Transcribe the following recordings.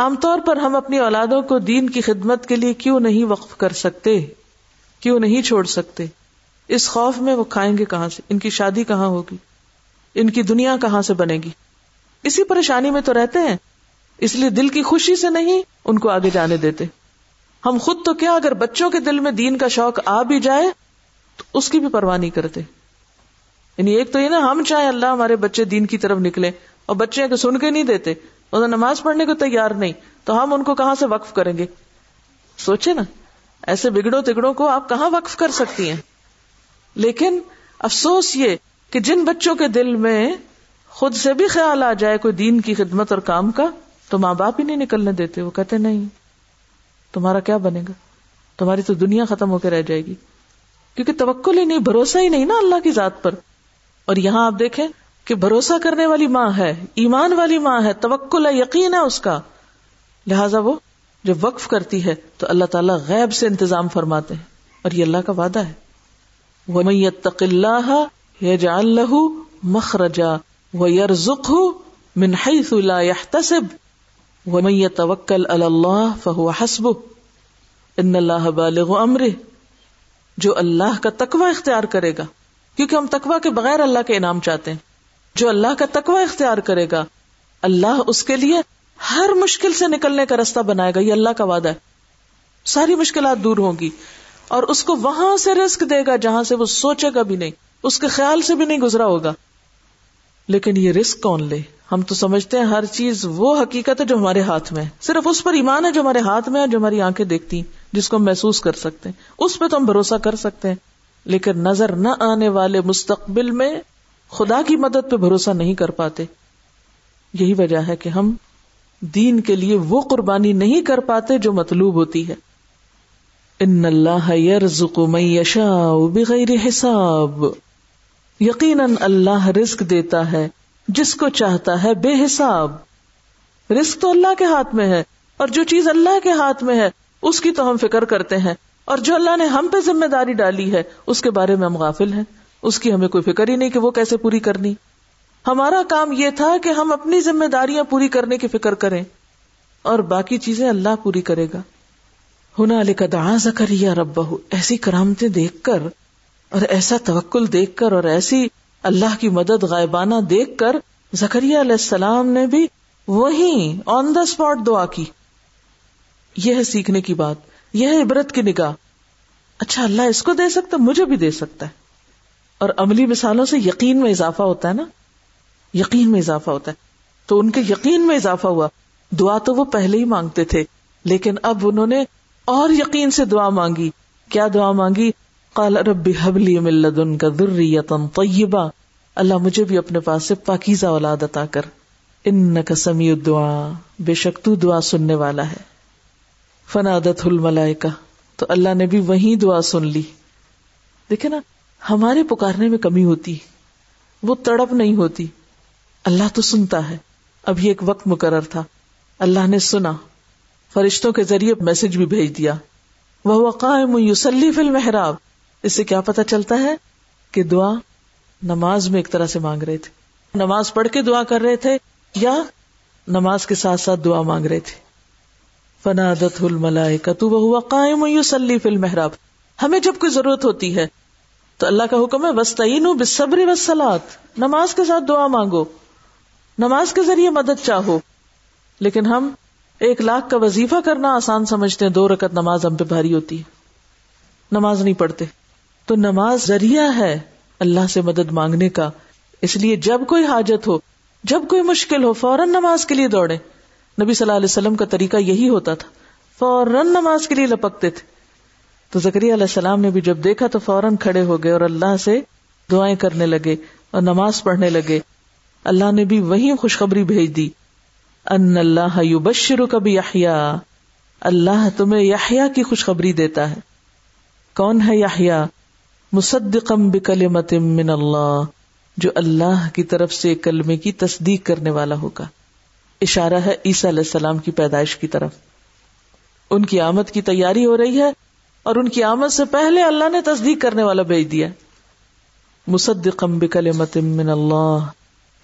عام طور پر ہم اپنی اولادوں کو دین کی خدمت کے لیے کیوں نہیں وقف کر سکتے؟ کیوں نہیں چھوڑ سکتے؟ اس خوف میں وہ کھائیں گے کہاں سے؟ ان کی شادی کہاں ہوگی؟ ان کی دنیا کہاں سے بنے گی؟ اسی پریشانی میں تو رہتے ہیں۔ اس لیے دل کی خوشی سے نہیں ان کو آگے جانے دیتے۔ ہم خود تو کیا اگر بچوں کے دل میں دین کا شوق آ بھی جائے، تو اس کی بھی پرواہ نہیں کرتے۔ یعنی ایک تو یہ نا، ہم چاہے اللہ ہمارے بچے دین کی طرف نکلے اور بچے کہ سن کے نہیں دیتے وہ نماز پڑھنے کو تیار نہیں، تو ہم ان کو کہاں سے وقف کریں گے؟ سوچے نا، ایسے بگڑوں تگڑوں کو آپ کہاں وقف کر سکتی ہیں؟ لیکن افسوس یہ کہ جن بچوں کے دل میں خود سے بھی خیال آ جائے کوئی دین کی خدمت اور کام کا، تو ماں باپ ہی نہیں نکلنے دیتے، وہ کہتے نہیں، تمہارا کیا بنے گا؟ تمہاری تو دنیا ختم ہو کے رہ جائے گی۔ کیونکہ توکل ہی نہیں، بھروسہ ہی نہیں نا اللہ کی ذات پر۔ اور یہاں آپ دیکھیں کہ بھروسہ کرنے والی ماں ہے، ایمان والی ماں ہے، توکل ہے، یقین ہے اس کا۔ لہذا وہ جب وقف کرتی ہے تو اللہ تعالیٰ غیب سے انتظام فرماتے ہیں اور یہ اللہ کا وعدہ ہے۔ وہ میتق اللہ یجعل له مخرجا ويرزقه من حيث لا يحتسب۔ ومن يتوكل على الله فهو حسبه۔ ان الله بالغ امره جو اللہ کا تقوی اختیار کرے گا، کیونکہ ہم تقوی کے بغیر اللہ کے انعام چاہتے ہیں۔ جو اللہ کا تقوی اختیار کرے گا۔ اللہ اس کے لیے ہر مشکل سے نکلنے کا راستہ بنائے گا، یہ اللہ کا وعدہ ہے۔ ساری مشکلات دور ہوں گی اور اس کو وہاں سے رسک دے گا جہاں سے وہ سوچے گا بھی نہیں، اس کے خیال سے بھی نہیں گزرا ہوگا۔ لیکن یہ رسک کون لے؟ ہم تو سمجھتے ہیں ہر چیز وہ حقیقت ہے جو ہمارے ہاتھ میں ہے۔ صرف اس پر ایمان ہے جو ہمارے ہاتھ میں ہے، جو ہماری آنکھیں دیکھتی ہیں جس کو ہم محسوس کر سکتے ہیں۔ اس پہ تو ہم بھروسہ کر سکتے ہیں، لیکن نظر نہ آنے والے مستقبل میں خدا کی مدد پہ بھروسہ نہیں کر پاتے۔ یہی وجہ ہے کہ ہم دین کے لیے وہ قربانی نہیں کر پاتے جو مطلوب ہوتی ہے۔ ان اللہ من یشاء بغیر حساب۔ یقیناً اللہ رزق دیتا ہے جس کو چاہتا ہے بے حساب۔ رزق تو اللہ کے ہاتھ میں ہے اور جو چیز اللہ کے ہاتھ میں ہے، اس کی تو ہم فکر کرتے ہیں۔ اور جو اللہ نے ہم پہ ذمہ داری ڈالی ہے، اس کے بارے میں ہم غافل ہیں۔ اس کی ہمیں کوئی فکر ہی نہیں کہ وہ کیسے پوری کرنی۔ ہمارا کام یہ تھا کہ ہم اپنی ذمہ داریاں پوری کرنے کی فکر کریں اور باقی چیزیں اللہ پوری کرے گا۔ ہونا علی کا دعا زکریا رب ایسی کرامتیں دیکھ کر اور ایسا توکل دیکھ کر اور ایسی اللہ کی مدد غائبانہ دیکھ کر زکریہ علیہ السلام نے بھی وہی آن دا اسپاٹ دعا کی۔ یہ ہے سیکھنے کی بات، یہ ہے عبرت کی نگاہ۔ اچھا اللہ اس کو دے سکتا، مجھے بھی دے سکتا ہے۔ اور عملی مثالوں سے یقین میں اضافہ ہوتا ہے نا؟ یقین میں اضافہ ہوتا ہے۔ تو ان کے یقین میں اضافہ ہوا۔ دعا تو وہ پہلے ہی مانگتے تھے، لیکن اب انہوں نے اور یقین سے دعا مانگی۔ کیا دعا مانگی؟ کال ربی حبلی ملدن کا ذریتن طیبہ۔ اللہ مجھے بھی اپنے پاس سے پاکیزہ اولاد عطا کر۔ ان کا سمیع دعا بے شک تو دعا سننے والا ہے۔ فنادت الملائکہ تو اللہ نے بھی وہی دعا سن لی۔ دیکھے نا ہمارے پکارنے میں کمی ہوتی وہ تڑپ نہیں ہوتی۔ اللہ تو سنتا ہے۔ اب یہ ایک وقت مقرر تھا۔ اللہ نے سنا۔ فرشتوں کے ذریعے میسج بھی بھیج دیا۔ وہ وقائم یوسلی فل محراب اس سے کیا پتا چلتا ہے کہ دعا نماز میں ایک طرح سے مانگ رہے تھے۔ نماز پڑھ کے دعا کر رہے تھے یا نماز کے ساتھ ساتھ دعا مانگ رہے تھے۔ فنادت الملائکۃ وهو قائم يصلي في المحراب۔ ہمیں جب کوئی ضرورت ہوتی ہے تو اللہ کا حکم ہے وسطین بالصبر والصلاۃ نماز کے ساتھ دعا مانگو۔ نماز کے ذریعے مدد چاہو۔ لیکن ہم ایک لاکھ کا وظیفہ کرنا آسان سمجھتے ہیں، دو رکعت نماز ہم پہ بھاری ہوتی ہے۔ نماز نہیں پڑھتے۔ تو نماز ذریعہ ہے اللہ سے مدد مانگنے کا۔ اس لیے جب کوئی حاجت ہو، جب کوئی مشکل ہو، فوراً نماز کے لیے دوڑے نبی صلی اللہ علیہ وسلم کا طریقہ یہی ہوتا تھا۔ فوراً نماز کے لیے لپکتے تھے۔ تو زکری علیہ السلام نے بھی جب دیکھا تو فوراً کھڑے ہو گئے اور اللہ سے دعائیں کرنے لگے اور نماز پڑھنے لگے۔ اللہ نے بھی وہی خوشخبری بھیج دی۔ ان اللہ بشرو کبھی یحیا اللہ تمہیں یحیا کی خوشخبری دیتا ہے۔ کون ہے یحیا مصدقم بکلمت من اللہ۔ جو اللہ کی طرف سے کلمے کی تصدیق کرنے والا ہوگا۔ اشارہ ہے عیسیٰ علیہ السلام کی پیدائش کی طرف۔ ان کی آمد کی تیاری ہو رہی ہے۔ اور ان کی آمد سے پہلے اللہ نے تصدیق کرنے والا بھیج دیا مصدقم بکلمت من اللہ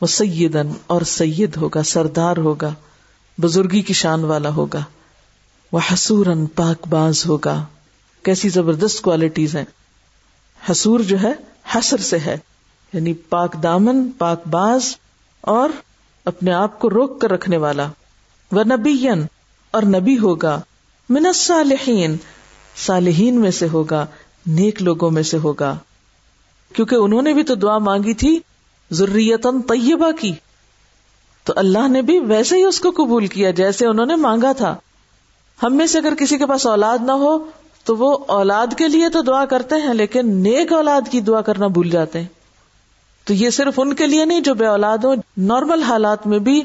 و سیدن اور سید ہوگا، سردار ہوگا، بزرگی کی شان والا ہوگا وہ حسور پاک باز ہوگا۔ کیسی زبردست کوالٹیز ہیں۔ حسور جو ہے، حسر سے ہے۔ یعنی پاک دامن، پاک باز اور اپنے آپ کو روک کر رکھنے والا۔ وہ نبی اور نبی ہوگا۔ من الصالحین صالحین میں سے ہوگا، نیک لوگوں میں سے ہوگا۔ کیونکہ انہوں نے بھی تو دعا مانگی تھی ضروریتن طیبہ کی۔ تو اللہ نے بھی ویسے ہی اس کو قبول کیا جیسے انہوں نے مانگا تھا۔ ہم میں سے اگر کسی کے پاس اولاد نہ ہو، تو وہ اولاد کے لیے تو دعا کرتے ہیں، لیکن نیک اولاد کی دعا کرنا بھول جاتے ہیں۔ تو یہ صرف ان کے لیے نہیں، جو بے اولاد ہو نارمل حالات میں بھی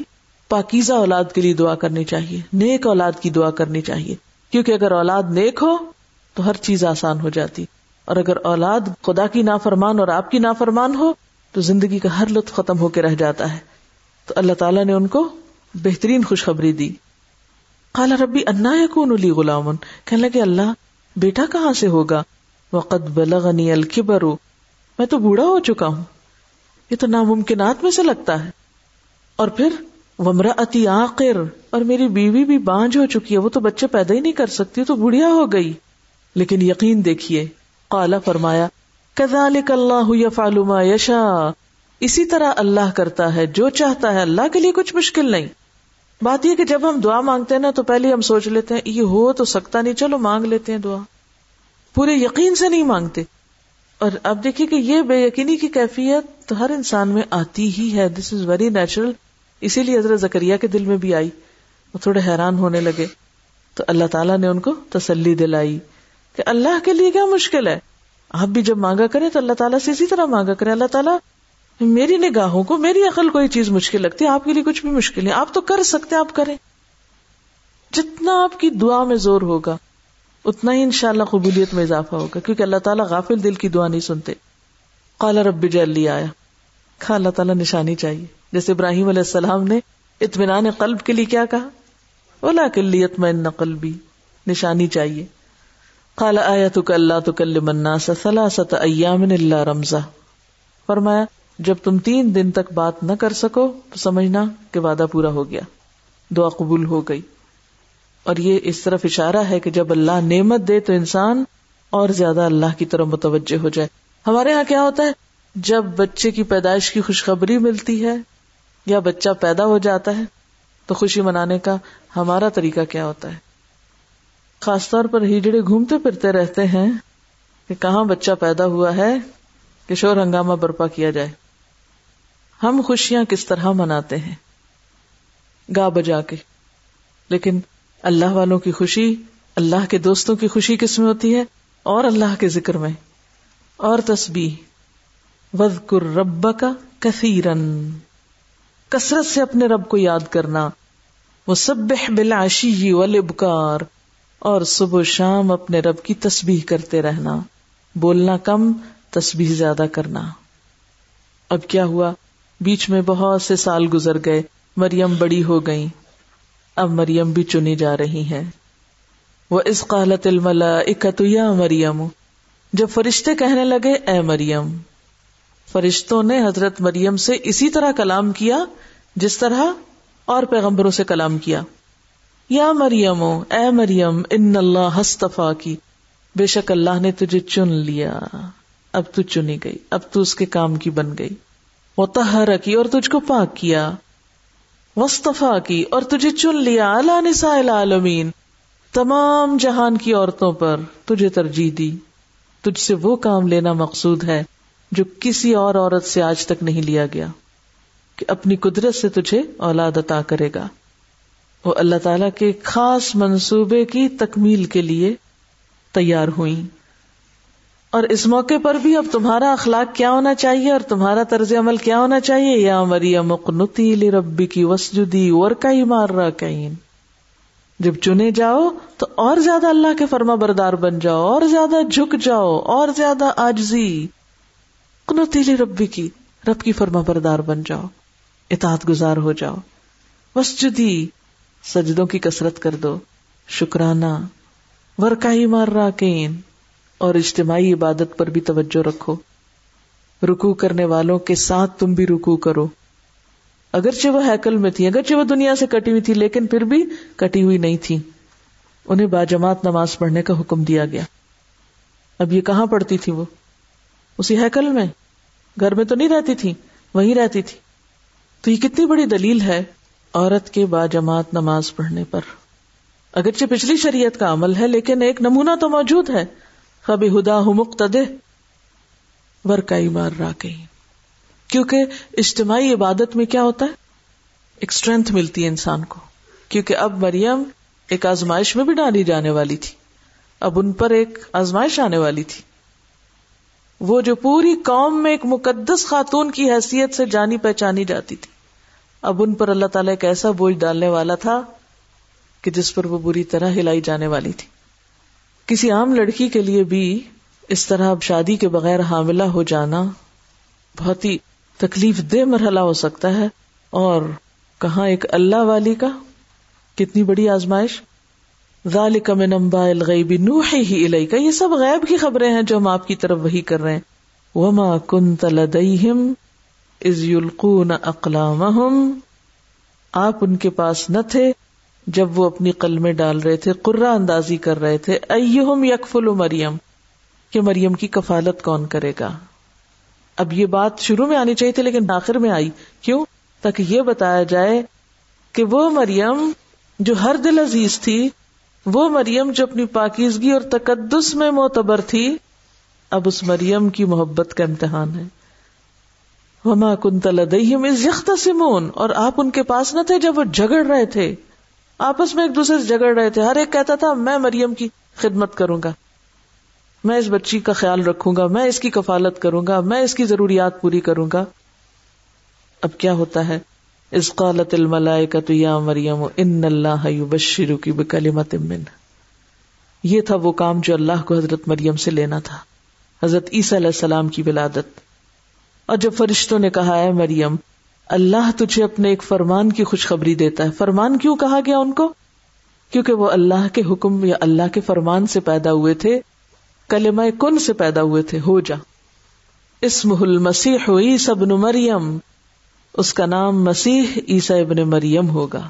پاکیزہ اولاد کے لیے دعا کرنی چاہیے، نیک اولاد کی دعا کرنی چاہیے۔ کیونکہ اگر اولاد نیک ہو تو ہر چیز آسان ہو جاتی۔ اور اگر اولاد خدا کی نافرمان اور آپ کی نافرمان ہو، تو زندگی کا ہر لطف ختم ہو کے رہ جاتا ہے۔ تو اللہ تعالیٰ نے ان کو بہترین خوشخبری دی۔ کالا ربی انا کون علی غلام کہنے لگے، اللہ، بیٹا کہاں سے ہوگا؟ وقت بلغنی الکبرو میں تو بوڑھا ہو چکا ہوں۔ یہ تو ناممکنات میں سے لگتا ہے۔ اور پھر ومرا اتی آخر اور میری بیوی بھی بانج ہو چکی ہے، وہ تو بچے پیدا ہی نہیں کر سکتی تو بڑھیا ہو گئی۔ لیکن یقین دیکھیے کالا فرمایا کزالک اللہ فالما یشا اسی طرح اللہ کرتا ہے جو چاہتا ہے اللہ کے لیے کچھ مشکل نہیں۔ بات یہ کہ جب ہم دعا مانگتے ہیں نا، تو پہلے ہم سوچ لیتے ہیں، یہ ہو تو سکتا نہیں، چلو مانگ لیتے ہیں دعا۔ پورے یقین سے نہیں مانگتے۔ اور اب دیکھیے کہ یہ بے یقینی کی کیفیت تو ہر انسان میں آتی ہی ہے۔ دس از ویری نیچرل اسی لیے حضرت زکریہ کے دل میں بھی آئی۔ وہ تھوڑے حیران ہونے لگے۔ تو اللہ تعالیٰ نے ان کو تسلی دلائی۔ کہ اللہ کے لیے کیا مشکل ہے؟ آپ بھی جب مانگا کریں تو اللہ تعالیٰ سے اسی طرح مانگا کریں۔ اللہ تعالیٰ، میری نگاہوں کو، میری عقل کوئی چیز مشکل لگتی ہے، آپ کے لیے کچھ بھی مشکل ہے آپ تو کر سکتے آپ کریں۔ جتنا آپ کی دعا میں زور ہوگا، اتنا ہی انشاءاللہ قبولیت میں اضافہ ہوگا، کیونکہ اللہ تعالیٰ غافل دل کی دعا نہیں سنتے۔ کالا رب جلی آیا کھا اللہ تعالیٰ نشانی چاہیے۔ جیسے ابراہیم علیہ السلام نے اطمینان قلب کے لیے کیا کہا؟ اولا کلیت میں قلبی نشانی چاہیے۔ کالا آیا تو اللہ تو کل منا سلاست ایام اللہ رمزا فرمایا، جب تم تین دن تک بات نہ کر سکو، تو سمجھنا کہ وعدہ پورا ہو گیا، دعا قبول ہو گئی۔ اور یہ اس طرف اشارہ ہے کہ جب اللہ نعمت دے تو انسان اور زیادہ اللہ کی طرف متوجہ ہو جائے۔ ہمارے یہاں کیا ہوتا ہے؟ جب بچے کی پیدائش کی خوشخبری ملتی ہے یا بچہ پیدا ہو جاتا ہے، تو خوشی منانے کا ہمارا طریقہ کیا ہوتا ہے؟ خاص طور پر ہیجڑے گھومتے پھرتے رہتے ہیں کہ کہاں بچہ پیدا ہوا ہے کہ شور ہنگامہ برپا کیا جائے۔ ہم خوشیاں کس طرح مناتے ہیں؟ گا بجا کے۔ لیکن اللہ والوں کی خوشی اللہ کے دوستوں کی خوشی کس میں ہوتی ہے؟ اور اللہ کے ذکر میں۔ اور تسبیح۔ وزقر رب کا کثیرن کثرت سے اپنے رب کو یاد کرنا۔ وہ سب بلاشی والابکار اور صبح و شام اپنے رب کی تسبیح کرتے رہنا۔ بولنا کم، تسبیح زیادہ کرنا۔ اب کیا ہوا؟ بیچ میں بہت سے سال گزر گئے، مریم بڑی ہو گئی اب مریم بھی چنی جا رہی ہیں۔ وہ اس قالت الملا یا مریم۔ جب فرشتے کہنے لگے، اے مریم۔ فرشتوں نے حضرت مریم سے اسی طرح کلام کیا، جس طرح اور پیغمبروں سے کلام کیا۔ یا مریم اے مریم، ان اللہ ہستفا کی۔ بے شک اللہ نے تجھے چن لیا۔ اب تو چنی گئی، اب تو اس کے کام کی بن گئی۔ وہ تہر کی اور تجھ کو پاک کیا۔ وسطفا کی اور تجھے چن لیا۔ اللہ نسا العالمین۔ تمام جہان کی عورتوں پر تجھے ترجیح دی۔ تجھ سے وہ کام لینا مقصود ہے جو کسی اور عورت سے آج تک نہیں لیا گیا۔ کہ اپنی قدرت سے تجھے اولاد عطا کرے گا۔ وہ اللہ تعالی کے خاص منصوبے کی تکمیل کے لیے تیار ہوئی اور اس موقع پر بھی اب تمہارا اخلاق کیا ہونا چاہیے اور تمہارا طرز عمل کیا ہونا چاہیے؟ یا مریم مقنتی ربی کی وسجدی اور کئی مار رہا کہیں جب چنے جاؤ تو اور زیادہ اللہ کے فرما بردار بن جاؤ، اور زیادہ جھک جاؤ، اور زیادہ آجزی کنوتیلی ربی کی رب کی فرما بردار بن جاؤ، اطاعت گزار ہو جاؤ۔ وسجدی سجدوں کی کسرت کر دو، شکرانہ، ورکائی مار راکین، اور اجتماعی عبادت پر بھی توجہ رکھو۔ رکو کرنے والوں کے ساتھ تم بھی رکو کرو۔ اگرچہ وہ ہیکل میں تھی اگرچہ وہ دنیا سے کٹی ہوئی تھی لیکن پھر بھی کٹی ہوئی نہیں تھی انہیں باجماعت نماز پڑھنے کا حکم دیا گیا۔ اب یہ کہاں پڑھتی تھی وہ؟ اسی ہیکل میں۔ گھر میں تو نہیں رہتی تھی وہیں رہتی تھی تو یہ کتنی بڑی دلیل ہے عورت کے باجماعت نماز پڑھنے پر۔ اگرچہ پچھلی شریعت کا عمل ہے، لیکن ایک نمونہ تو موجود ہے۔ خبی ہدا مقتد ورکائی مار را گئی۔ کیونکہ اجتماعی عبادت میں کیا ہوتا ہے؟ ایک اسٹرینتھ ملتی ہے انسان کو۔ کیونکہ اب مریم ایک آزمائش میں بھی ڈالی جانے والی تھی۔ اب ان پر ایک آزمائش آنے والی تھی۔ وہ جو پوری قوم میں ایک مقدس خاتون کی حیثیت سے جانی پہچانی جاتی تھی۔ اب ان پر اللہ تعالیٰ ایک ایسا بوجھ ڈالنے والا تھا کہ جس پر وہ بری طرح ہلائی جانے والی تھی۔ کسی عام لڑکی کے لیے بھی اس طرح اب شادی کے بغیر حاملہ ہو جانا بہت ہی تکلیف دہ مرحلہ ہو سکتا ہے۔ اور کہاں ایک اللہ والی کا کتنی بڑی آزمائش؟ ذالک من انباء الغیب نوحیہ الیک۔ یہ سب غیب کی خبریں ہیں جو ہم آپ کی طرف وہی کر رہے ہیں۔ وما کنت لدیہم اذ یلقون اقلامہم، آپ ان کے پاس نہ تھے جب وہ اپنی قلمیں ڈال رہے تھے قرہ اندازی کر رہے تھے، ایہم یکفل مریم، کہ مریم کی کفالت کون کرے گا؟ اب یہ بات شروع میں آنی چاہیے تھی، لیکن آخر میں آئی۔ کیوں؟ تاکہ یہ بتایا جائے کہ وہ مریم جو ہر دل عزیز تھی، وہ مریم جو اپنی پاکیزگی اور تقدس میں معتبر تھی، اب اس مریم کی محبت کا امتحان ہے۔ وما کنت لدیہم اذ یختصمون اور آپ ان کے پاس نہ تھے جب وہ جھگڑ رہے تھے۔ آپس میں ایک دوسرے سے جھگڑ رہے تھے۔ ہر ایک کہتا تھا، میں مریم کی خدمت کروں گا۔ میں اس بچی کا خیال رکھوں گا، میں اس کی کفالت کروں گا، میں اس کی ضروریات پوری کروں گا۔ اب کیا ہوتا ہے؟ اس قالت الملائکۃ یا مریم، ان اللہ یبشرک بکلمۃ من یہ تھا وہ کام جو اللہ کو حضرت مریم سے لینا تھا۔ حضرت عیسیٰ علیہ السلام کی ولادت۔ اور جب فرشتوں نے کہا ہے مریم، اللہ تجھے اپنے ایک فرمان کی خوشخبری دیتا ہے۔ فرمان کیوں کہا گیا ان کو؟ کیونکہ وہ اللہ کے حکم یا اللہ کے فرمان سے پیدا ہوئے تھے، کلمہ کن سے پیدا ہوئے تھے؟ ہو جا۔ اسمہ المسیح عیسی ابن مریم۔ اس کا نام مسیح عیسی ابن مریم ہوگا۔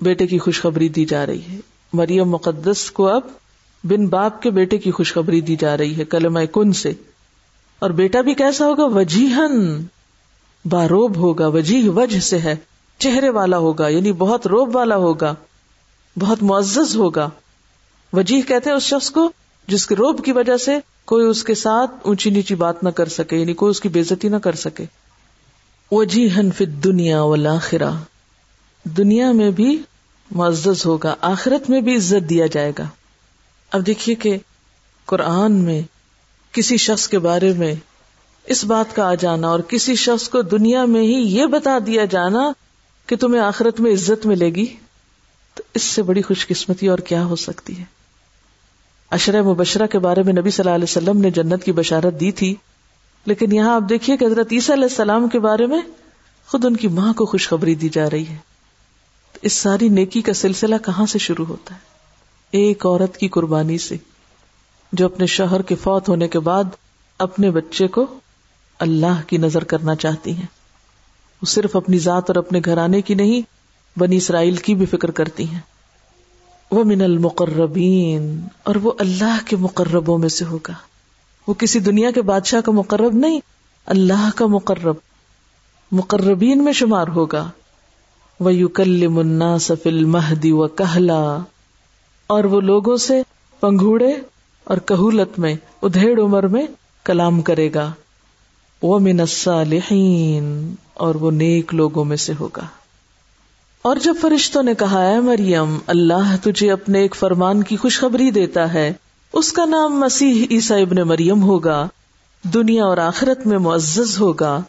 بیٹے کی خوشخبری دی جا رہی ہے۔ مریم مقدس کو اب بن باپ کے بیٹے کی خوشخبری دی جا رہی ہے، کلمہ کن سے۔ اور بیٹا بھی کیسا ہوگا؟ وجیحن باروب ہوگا وجیح وجہ سے ہے، چہرے والا ہوگا یعنی بہت روب والا ہوگا، بہت معزز ہوگا۔ وجیح کہتے ہیں اس شخص کو جس کے روب کی وجہ سے کوئی اس کے ساتھ اونچی نیچی بات نہ کر سکے یعنی کوئی اس کی بےزتی نہ کر سکے۔ وجیحن فی دنیا والآخرہ۔ دنیا میں بھی معزز ہوگا، آخرت میں بھی عزت دیا جائے گا۔ اب دیکھیے کہ قرآن میں کسی شخص کے بارے میں اس بات کا آ جانا اور کسی شخص کو دنیا میں ہی یہ بتا دیا جانا کہ تمہیں آخرت میں عزت ملے گی، تو اس سے بڑی خوش قسمتی اور کیا ہو سکتی ہے؟ اشر مبشرہ کے بارے میں نبی صلی اللہ علیہ وسلم نے جنت کی بشارت دی تھی، لیکن یہاں آپ دیکھیے کہ حضرت عیسیٰ علیہ السلام کے بارے میں خود ان کی ماں کو خوشخبری دی جا رہی ہے۔ اس ساری نیکی کا سلسلہ کہاں سے شروع ہوتا ہے؟ ایک عورت کی قربانی سے۔ جو اپنے شوہر کے فوت ہونے کے بعد اپنے بچے کو اللہ کی نظر کرنا چاہتی ہیں۔ وہ صرف اپنی ذات اور اپنے گھرانے کی نہیں، بنی اسرائیل کی بھی فکر کرتی ہیں۔ وہ من المقربین اور وہ اللہ کے مقربوں میں سے ہوگا۔ وہ کسی دنیا کے بادشاہ کا مقرب نہیں، اللہ کا مقرب۔ مقربین میں شمار ہوگا۔ وہ یوکل منا سفل مہدی و کہلا اور وہ لوگوں سے پنگوڑے اور کہولت میں، ادھیڑ عمر میں کلام کرے گا۔ وہ من الصالحین اور وہ نیک لوگوں میں سے ہوگا۔ اور جب فرشتوں نے کہا ہے مریم، اللہ تجھے اپنے ایک فرمان کی خوشخبری دیتا ہے، اس کا نام مسیح عیسیٰ ابن مریم ہوگا۔ دنیا اور آخرت میں معزز ہوگا۔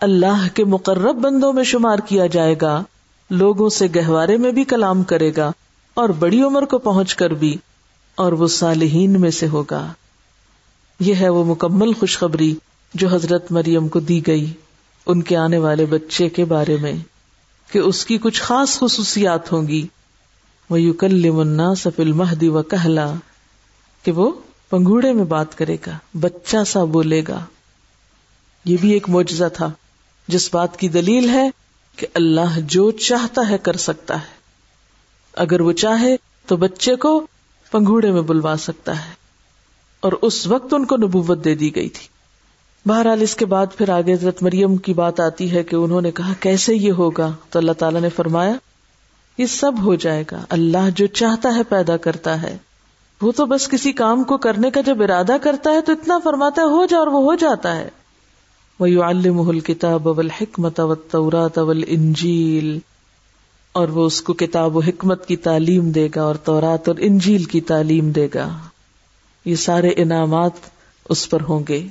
اللہ کے مقرب بندوں میں شمار کیا جائے گا۔ لوگوں سے گہوارے میں بھی کلام کرے گا۔ اور بڑی عمر کو پہنچ کر بھی اور وہ صالحین میں سے ہوگا۔ یہ ہے وہ مکمل خوشخبری جو حضرت مریم کو دی گئی ان کے آنے والے بچے کے بارے میں کہ اس کی کچھ خاص خصوصیات ہوں گی۔ وہ یو منا سفل مہدی و کہلا کہ وہ پنگوڑے میں بات کرے گا، بچہ سا بولے گا۔ یہ بھی ایک معجزہ تھا۔ جس بات کی دلیل ہے کہ اللہ جو چاہتا ہے کر سکتا ہے۔ اگر وہ چاہے تو بچے کو پنگوڑے میں بلوا سکتا ہے۔ اور اس وقت ان کو نبوت دے دی گئی تھی۔ بہرحال اس کے بعد پھر آگے حضرت مریم کی بات آتی ہے کہ انہوں نے کہا، کیسے یہ ہوگا؟ تو اللہ تعالیٰ نے فرمایا، یہ سب ہو جائے گا۔ اللہ جو چاہتا ہے پیدا کرتا ہے۔ وہ تو بس کسی کام کو کرنے کا جب ارادہ کرتا ہے تو اتنا فرماتا ہے، ہو جا اور وہ ہو جاتا ہے۔ وہ المحل کتاب اول حکمت اول انجیل اور وہ اس کو کتاب و حکمت کی تعلیم دے گا اور تورات اور انجیل کی تعلیم دے گا۔ یہ سارے انعامات اس پر ہوں گے۔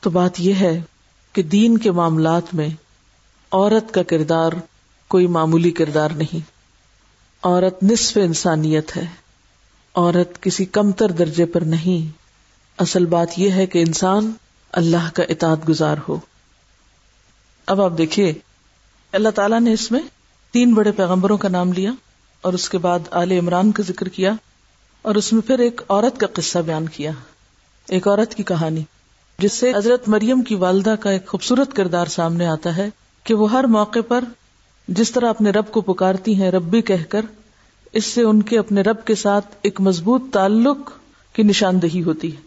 تو بات یہ ہے کہ دین کے معاملات میں عورت کا کردار کوئی معمولی کردار نہیں۔ عورت نصف انسانیت ہے۔ عورت کسی کمتر درجے پر نہیں۔ اصل بات یہ ہے کہ انسان اللہ کا اطاعت گزار ہو۔ اب آپ دیکھیے، اللہ تعالیٰ نے اس میں تین بڑے پیغمبروں کا نام لیا اور اس کے بعد آل عمران کا ذکر کیا اور اس میں پھر ایک عورت کا قصہ بیان کیا، ایک عورت کی کہانی، جس سے حضرت مریم کی والدہ کا ایک خوبصورت کردار سامنے آتا ہے کہ وہ ہر موقع پر جس طرح اپنے رب کو پکارتی ہیں ربی کہہ کر اس سے ان کے اپنے رب کے ساتھ ایک مضبوط تعلق کی نشاندہی ہوتی ہے۔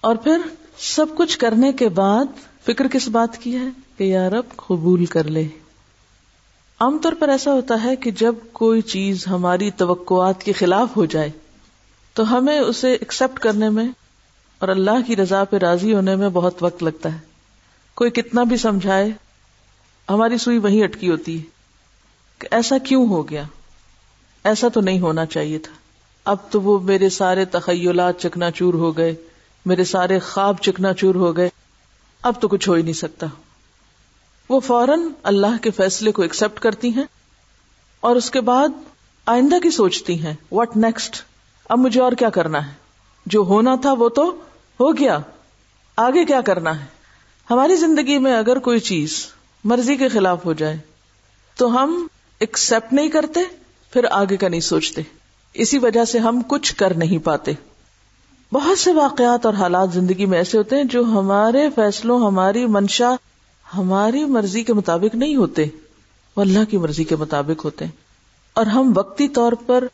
اور پھر سب کچھ کرنے کے بعد فکر کس بات کی ہے کہ یا رب قبول کر لے۔ عام طور پر ایسا ہوتا ہے کہ جب کوئی چیز ہماری توقعات کے خلاف ہو جائے، تو ہمیں اسے ایکسپٹ کرنے میں اور اللہ کی رضا پہ راضی ہونے میں بہت وقت لگتا ہے۔ کوئی کتنا بھی سمجھائے، ہماری سوئی وہیں اٹکی ہوتی ہے کہ ایسا کیوں ہو گیا؟ ایسا تو نہیں ہونا چاہیے تھا۔ اب تو وہ میرے سارے تخیلات چکنا چور ہو گئے، میرے سارے خواب چکنا چور ہو گئے۔ اب تو کچھ ہو ہی نہیں سکتا۔ وہ فوراً اللہ کے فیصلے کو ایکسپٹ کرتی ہیں اور اس کے بعد آئندہ کی سوچتی ہیں واٹ نیکسٹ اب مجھے اور کیا کرنا ہے؟ جو ہونا تھا وہ تو ہو گیا، آگے کیا کرنا ہے؟ ہماری زندگی میں اگر کوئی چیز مرضی کے خلاف ہو جائے تو ہم ایکسپٹ نہیں کرتے، پھر آگے کا نہیں سوچتے۔ اسی وجہ سے ہم کچھ کر نہیں پاتے۔ بہت سے واقعات اور حالات زندگی میں ایسے ہوتے ہیں جو ہمارے فیصلوں، ہماری منشا ہماری مرضی کے مطابق نہیں ہوتے، وہ اللہ کی مرضی کے مطابق ہوتے ہیں۔ اور ہم وقتی طور پر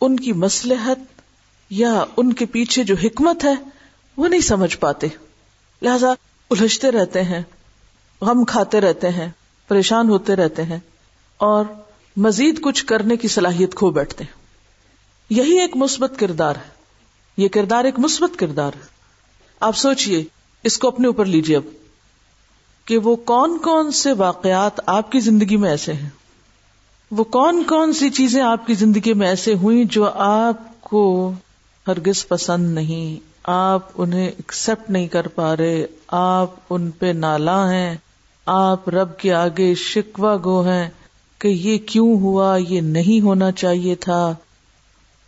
ان کی مسلحت یا ان کے پیچھے جو حکمت ہے، وہ نہیں سمجھ پاتے۔ لہذا الجھتے رہتے ہیں، غم کھاتے رہتے ہیں، پریشان ہوتے رہتے ہیں، اور مزید کچھ کرنے کی صلاحیت کھو بیٹھتے ہیں۔ یہی ایک مثبت کردار ہے۔ یہ کردار ایک مثبت کردار ہے۔ آپ سوچئے، اس کو اپنے اوپر لیجیے اب۔ کہ وہ کون کون سے واقعات آپ کی زندگی میں ایسے ہیں؟ وہ کون کون سی چیزیں آپ کی زندگی میں ایسے ہوئی جو آپ کو ہرگز پسند نہیں؟ آپ انہیں ایکسپٹ نہیں کر پا رہے، آپ ان پہ نالا ہیں، آپ رب کے آگے شکوا گو ہیں کہ یہ کیوں ہوا؟ یہ نہیں ہونا چاہیے تھا۔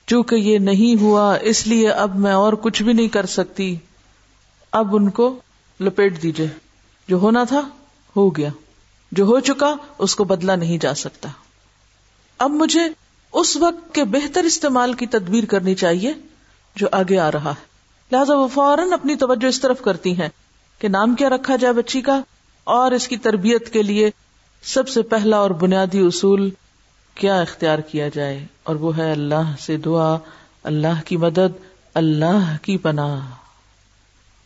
چونکہ یہ نہیں ہوا، اس لیے اب میں اور کچھ بھی نہیں کر سکتی۔ اب ان کو لپیٹ دیجیے جو ہونا تھا ہو گیا جو ہو چکا اس کو بدلا نہیں جا سکتا اب مجھے اس وقت کے بہتر استعمال کی تدبیر کرنی چاہیے جو آگے آ رہا ہے۔ لہٰذا وہ فوراً اپنی توجہ اس طرف کرتی ہیں کہ نام کیا رکھا جائے بچی کا اور اس کی تربیت کے لیے سب سے پہلا اور بنیادی اصول کیا اختیار کیا جائے اور وہ ہے اللہ سے دعا، اللہ کی مدد، اللہ کی پناہ۔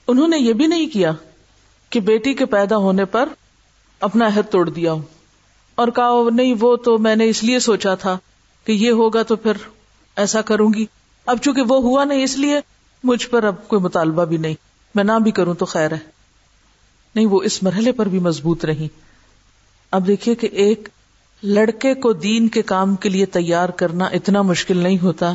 انہوں نے یہ بھی نہیں کیا کہ بیٹی کے پیدا ہونے پر اپنا عہد توڑ دیا ہوں۔ اور کہا، نہیں، وہ تو میں نے اس لیے سوچا تھا کہ یہ ہوگا تو پھر ایسا کروں گی۔ اب چونکہ وہ ہوا نہیں، اس لیے مجھ پر اب کوئی مطالبہ بھی نہیں۔ میں نہ بھی کروں تو خیر ہے۔ نہیں، وہ اس مرحلے پر بھی مضبوط رہی۔ اب دیکھیے کہ ایک لڑکے کو دین کے کام کے لیے تیار کرنا اتنا مشکل نہیں ہوتا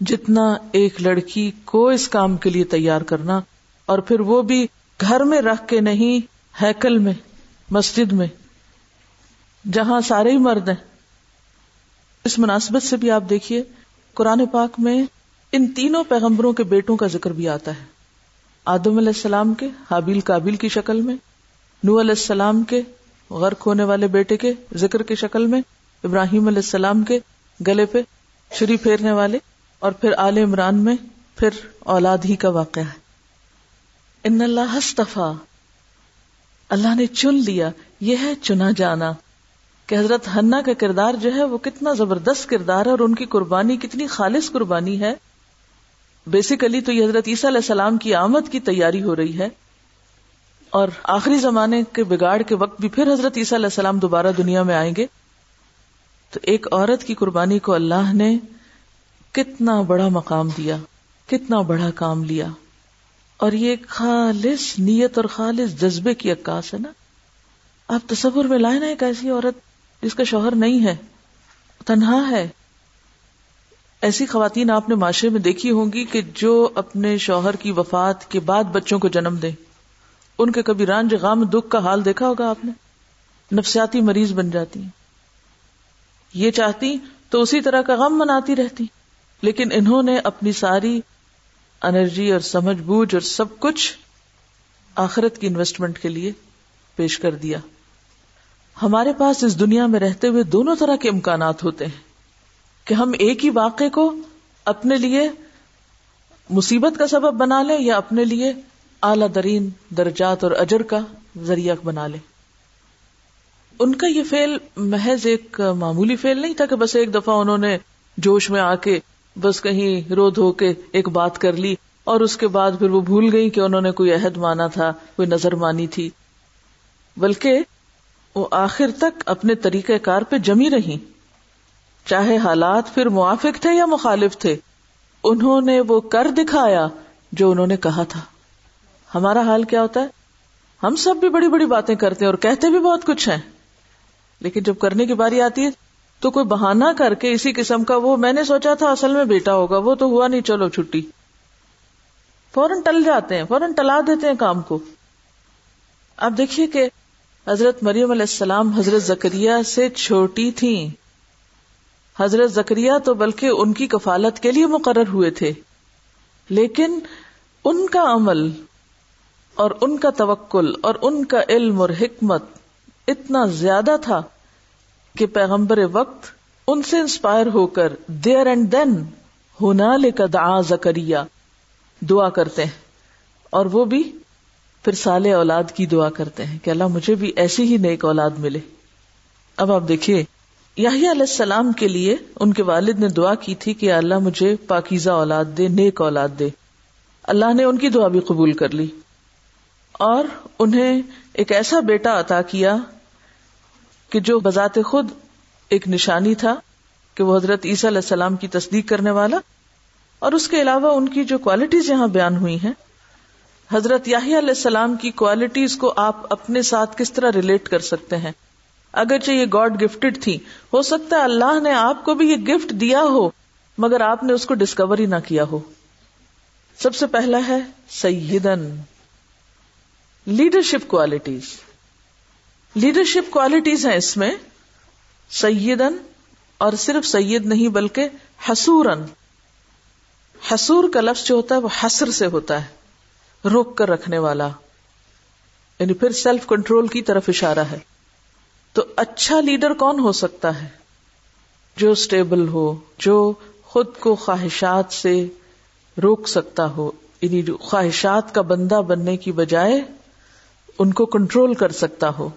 جتنا ایک لڑکی کو اس کام کے لیے تیار کرنا اور پھر وہ بھی گھر میں رکھ کے نہیں، ہیکل میں، مسجد میں، جہاں سارے ہی مرد ہیں۔ اس مناسبت سے بھی آپ دیکھیے، قرآن پاک میں ان تینوں پیغمبروں کے بیٹوں کا ذکر بھی آتا ہے۔ آدم علیہ السلام کے، حابیل کابل کی شکل میں نو علیہ السلام کے غرق ہونے والے بیٹے کے ذکر کی شکل میں، ابراہیم علیہ السلام کے گلے پہ چھری پھیرنے والے، اور پھر آل عمران میں پھر اولاد ہی کا واقعہ ہے۔ ان اللہ ہستفا اللہ نے چن لیا، یہ ہے چنا جانا۔ کہ حضرت ہنا کا کردار جو ہے وہ کتنا زبردست کردار ہے اور ان کی قربانی کتنی خالص قربانی ہے۔ بیسیکلی تو یہ حضرت عیسیٰ علیہ السلام کی آمد کی تیاری ہو رہی ہے۔ اور آخری زمانے کے بگاڑ کے وقت بھی پھر حضرت عیسیٰ علیہ السلام دوبارہ دنیا میں آئیں گے۔ تو ایک عورت کی قربانی کو اللہ نے کتنا بڑا مقام دیا، کتنا بڑا کام لیا۔ اور یہ خالص نیت اور خالص جذبے کی عکاس ہے نا؟ آپ تصور میں لائے نا ایک ایسی عورت جس کا شوہر نہیں ہے، تنہا ہے۔ ایسی خواتین آپ نے معاشرے میں دیکھی ہوں گی کہ جو اپنے شوہر کی وفات کے بعد بچوں کو جنم دے۔ ان کے کبھی رانج غام دکھ کا حال دیکھا ہوگا آپ نے؟ نفسیاتی مریض بن جاتی ہیں۔ یہ چاہتی تو اسی طرح کا غم مناتی رہتی، لیکن انہوں نے اپنی ساری انرجی اور سمجھ بوجھ اور سب کچھ آخرت کی انویسٹمنٹ کے لیے پیش کر دیا۔ ہمارے پاس اس دنیا میں رہتے ہوئے دونوں طرح کے امکانات ہوتے ہیں کہ ہم ایک ہی واقعے کو اپنے لیے مصیبت کا سبب بنا لیں یا اپنے لیے اعلی ترین درجات اور اجر کا ذریعہ بنا لیں۔ ان کا یہ فیل محض ایک معمولی فیل نہیں تھا کہ بس ایک دفعہ انہوں نے جوش میں آ کے بس کہیں رو دھو کے ایک بات کر لی اور اس کے بعد پھر وہ بھول گئی کہ انہوں نے کوئی عہد مانا تھا، کوئی نظر مانی تھی۔ بلکہ وہ آخر تک اپنے طریقہ کار پہ جمی رہی چاہے حالات پھر موافق تھے یا مخالف تھے، انہوں نے وہ کر دکھایا جو انہوں نے کہا تھا۔ ہمارا حال کیا ہوتا ہے؟ ہم سب بھی بڑی بڑی باتیں کرتے ہیں اور کہتے بھی بہت کچھ ہیں۔ لیکن جب کرنے کی باری آتی ہے تو کوئی بہانا کر کے اسی قسم کا وہ میں نے سوچا تھا اصل میں بیٹا ہوگا، وہ تو ہوا نہیں، چلو چھٹی۔ فوراً ٹل جاتے ہیں، فوراً ٹلا دیتے ہیں کام کو۔ اب دیکھیے کہ حضرت مریم علیہ السلام حضرت زکریہ سے چھوٹی تھی حضرت زکریہ تو بلکہ ان کی کفالت کے لیے مقرر ہوئے تھے۔ لیکن ان کا عمل اور ان کا توکل اور ان کا علم اور حکمت اتنا زیادہ تھا کہ پیغمبر وقت ان سے انسپائر ہو کر دیر اینڈ دین ہونا لے دعا زکریہ دعا کرتے ہیں اور وہ بھی پھر سال اولاد کی دعا کرتے ہیں کہ اللہ مجھے بھی ایسی ہی نیک اولاد ملے۔ اب آپ دیکھیے یاہی علیہ السلام کے لیے ان کے والد نے دعا کی تھی کہ اللہ مجھے پاکیزہ اولاد دے، نیک اولاد دے۔ اللہ نے ان کی دعا بھی قبول کر لی۔ اور انہیں ایک ایسا بیٹا عطا کیا کہ جو بذات خود ایک نشانی تھا کہ وہ حضرت عیسیٰ علیہ السلام کی تصدیق کرنے والا، اور اس کے علاوہ ان کی جو کوالٹیز یہاں بیان ہوئی ہیں، حضرت یاہی علیہ السلام کی کوالٹیز کو آپ اپنے ساتھ کس طرح ریلیٹ کر سکتے ہیں؟ اگرچہ یہ گاڈ گفٹڈ تھی، ہو سکتا ہے اللہ نے آپ کو بھی یہ گفٹ دیا ہو، مگر آپ نے اس کو ڈسکور ہی نہ کیا ہو۔ سب سے پہلا ہے سیدن لیڈرشپ کوالٹیز لیڈرشپ کوالٹیز ہیں اس میں، سیدن، اور صرف سید نہیں بلکہ حسورن۔ حسور کا لفظ جو ہوتا ہے وہ حسر سے ہوتا ہے، روک کر رکھنے والا۔ یعنی پھر سیلف کنٹرول کی طرف اشارہ ہے۔ تو اچھا لیڈر کون ہو سکتا ہے؟ جو اسٹیبل ہو، جو خود کو خواہشات سے روک سکتا ہو۔ یعنی جو خواہشات کا بندہ بننے کی بجائے ان کو کنٹرول کر سکتا ہو۔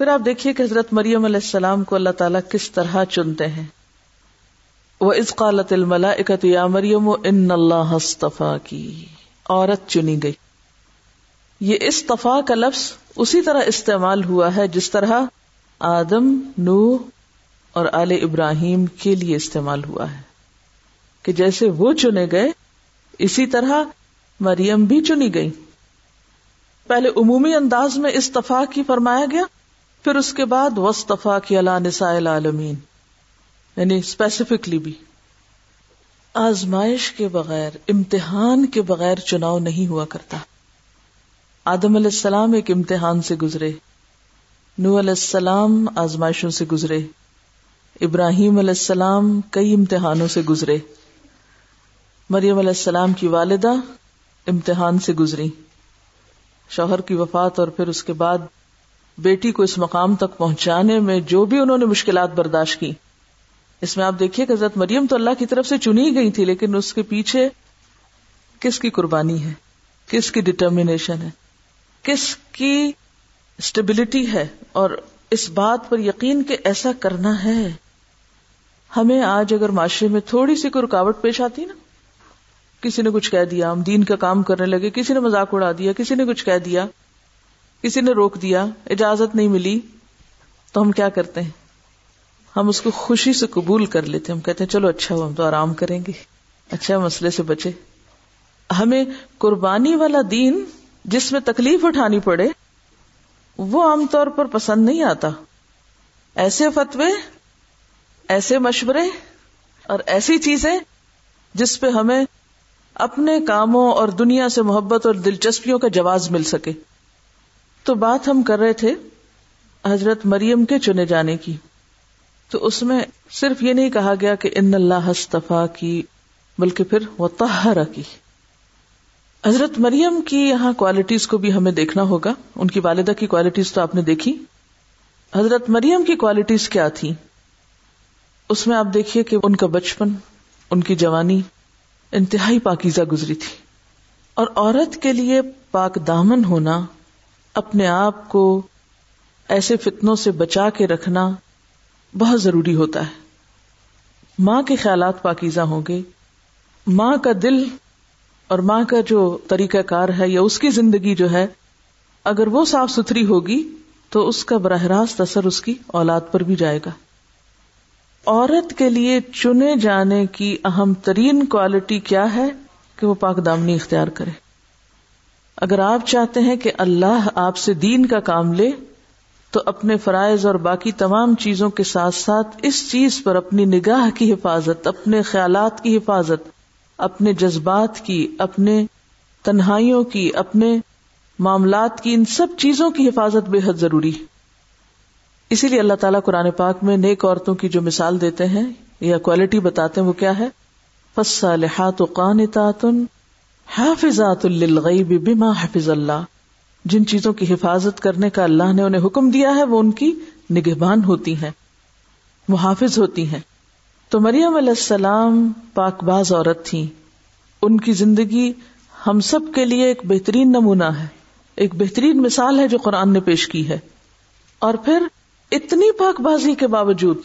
پھر آپ دیکھیے کہ حضرت مریم علیہ السلام کو اللہ تعالیٰ کس طرح چنتے ہیں۔ وہ اس قالت الملا یا مریم و ان اللہ کی۔ عورت چنی گئی۔ یہ استفا کا لفظ اسی طرح استعمال ہوا ہے جس طرح آدم نو اور آل ابراہیم کے لیے استعمال ہوا ہے۔ کہ جیسے وہ چنے گئے، اسی طرح مریم بھی چنی گئی۔ پہلے عمومی انداز میں استفا کی فرمایا گیا پھر اس کے بعد وصطفا کی اللہ نساء العالمین یعنی اسپیسیفکلی بھی۔ آزمائش کے بغیر، امتحان کے بغیر چناؤ نہیں ہوا کرتا۔ آدم علیہ السلام ایک امتحان سے گزرے نو علیہ السلام آزمائشوں سے گزرے، ابراہیم علیہ السلام کئی امتحانوں سے گزرے۔ مریم علیہ السلام کی والدہ امتحان سے گزری۔ شوہر کی وفات اور پھر اس کے بعد بیٹی کو اس مقام تک پہنچانے میں جو بھی انہوں نے مشکلات برداشت کی۔ اس میں آپ دیکھیے کہ حضرت مریم تو اللہ کی طرف سے چنی گئی تھی، لیکن اس کے پیچھے کس کی قربانی ہے؟ کس کی ڈٹرمینیشن ہے؟ کس کی اسٹیبلٹی ہے؟ اور اس بات پر یقین کہ ایسا کرنا ہے۔ ہمیں آج اگر معاشرے میں تھوڑی سی کوئی رکاوٹ پیش آتی نا، کسی نے کچھ کہہ دیا، ہم دین کا کام کرنے لگے، کسی نے مذاق اڑا دیا، کسی نے کچھ کہہ دیا کسی نے روک دیا، اجازت نہیں ملی، تو ہم کیا کرتے ہیں؟ ہم اس کو خوشی سے قبول کر لیتے ہم کہتے ہیں، چلو اچھا ہو ہم تو آرام کریں گے۔ اچھا مسئلے سے بچے۔ ہمیں قربانی والا دین جس میں تکلیف اٹھانی پڑے، وہ عام طور پر پسند نہیں آتا۔ ایسے فتوے، ایسے مشورے اور ایسی چیزیں جس پہ ہمیں اپنے کاموں اور دنیا سے محبت اور دلچسپیوں کا جواز مل سکے۔ تو بات ہم کر رہے تھے حضرت مریم کے چنے جانے کی۔ تو اس میں صرف یہ نہیں کہا گیا کہ ان اللہ ہستفا کی، بلکہ پھر وہ تہرا کی۔ حضرت مریم کی یہاں کوالٹیز کو بھی ہمیں دیکھنا ہوگا۔ ان کی والدہ کی کوالٹیز تو آپ نے دیکھی۔ حضرت مریم کی کوالٹیز کیا تھی اس میں آپ دیکھیے کہ ان کا بچپن، ان کی جوانی انتہائی پاکیزہ گزری تھی۔ اور عورت کے لیے پاک دامن ہونا اپنے آپ کو ایسے فتنوں سے بچا کے رکھنا بہت ضروری ہوتا ہے۔ ماں کے خیالات پاکیزہ ہوں گے۔ ماں کا دل اور ماں کا جو طریقہ کار ہے یا اس کی زندگی جو ہے، اگر وہ صاف ستھری ہوگی تو اس کا براہ راست اثر اس کی اولاد پر بھی جائے گا۔ عورت کے لیے چنے جانے کی اہم ترین کوالٹی کیا ہے کہ وہ پاک دامنی اختیار کرے۔ اگر آپ چاہتے ہیں کہ اللہ آپ سے دین کا کام لے، تو اپنے فرائض اور باقی تمام چیزوں کے ساتھ ساتھ اس چیز پر اپنی نگاہ کی حفاظت، اپنے خیالات کی حفاظت، اپنے جذبات کی، اپنے تنہائیوں کی، اپنے معاملات کی، ان سب چیزوں کی حفاظت بے حد ضروری اسی لیے اللہ تعالیٰ قرآن پاک میں نیک عورتوں کی جو مثال دیتے ہیں یا کوالٹی بتاتے ہیں وہ کیا ہے؟ فصالحات قانتات حافظات للغیب بما حفظ اللہ۔ جن چیزوں کی حفاظت کرنے کا اللہ نے انہیں حکم دیا ہے، وہ ان کی نگہبان ہوتی ہیں محافظ ہوتی ہیں۔ تو مریم علیہ السلام پاک باز عورت تھی ان کی زندگی ہم سب کے لیے ایک بہترین نمونہ ہے، ایک بہترین مثال ہے جو قرآن نے پیش کی ہے۔ اور پھر اتنی پاک بازی کے باوجود،